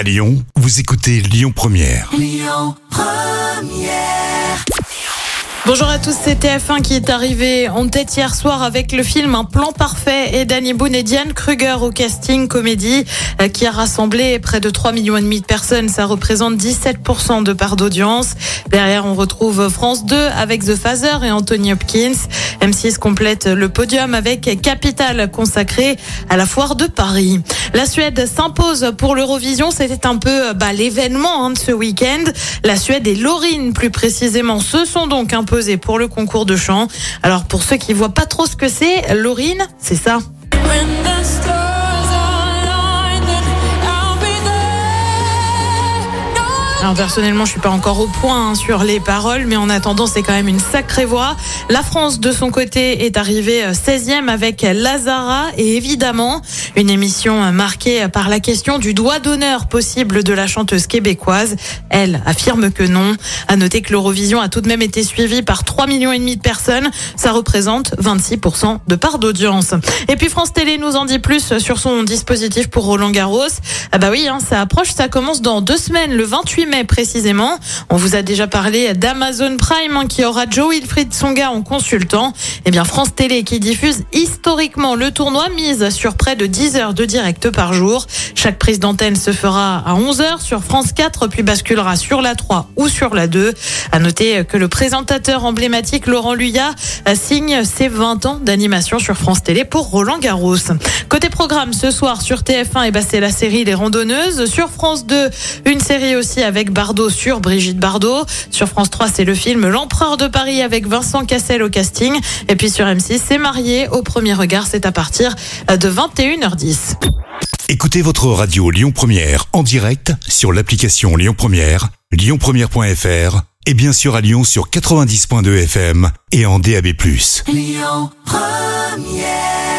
À Lyon, vous écoutez Lyon Première. Bonjour à tous, c'est TF1 qui est arrivé en tête hier soir avec le film Un plan parfait et Danny Boone et Diane Kruger au casting comédie euh, qui a rassemblé près de 3 millions et demi de personnes. Ça représente 17% de part d'audience. Derrière, on retrouve France 2 avec The Phaser et Anthony Hopkins. M6 complète le podium avec Capital consacré à la foire de Paris. La Suède s'impose pour l'Eurovision. C'était un peu bah, l'événement hein, de ce week-end. La Suède et Laurine, plus précisément, se sont donc imposés pour le concours de chant. Alors pour ceux qui voient pas trop ce que c'est, Laurine, c'est ça. Alors personnellement, je suis pas encore au point hein, sur les paroles, mais en attendant, c'est quand même une sacrée voix. La France, de son côté, est arrivée 16e avec Lazara et évidemment une émission marquée par la question du doigt d'honneur possible de la chanteuse québécoise. Elle affirme que non. À noter que l'Eurovision a tout de même été suivie par 3 millions et demi de personnes. Ça représente 26% de part d'audience. Et puis France Télé nous en dit plus sur son dispositif pour Roland Garros. Ah bah oui, hein, ça approche, ça commence dans deux semaines, le 28 mai précisément. On vous a déjà parlé d'Amazon Prime hein, qui aura Joe Wilfried Songa en consultant. Eh bien France Télé qui diffuse historiquement le tournoi mise sur près de 10 heures de direct par jour. Chaque prise d'antenne se fera à 11 heures sur France 4 puis basculera sur la 3 ou sur la 2. À noter que le présentateur emblématique Laurent Luyat signe ses 20 ans d'animation sur France Télé pour Roland Garros. Côté programme ce soir sur TF1 et bah c'est la série Les Randonneuses. Sur France 2, une série aussi avec Bardot sur Brigitte Bardot. Sur France 3, c'est le film L'Empereur de Paris avec Vincent Cassel au casting. Et puis sur M6, c'est Marié au premier regard. C'est à partir de 21h10. Écoutez votre radio Lyon Première en direct sur l'application Lyon Première, lyonpremière.fr et bien sûr à Lyon sur 90.2 FM et en DAB+. Lyon Première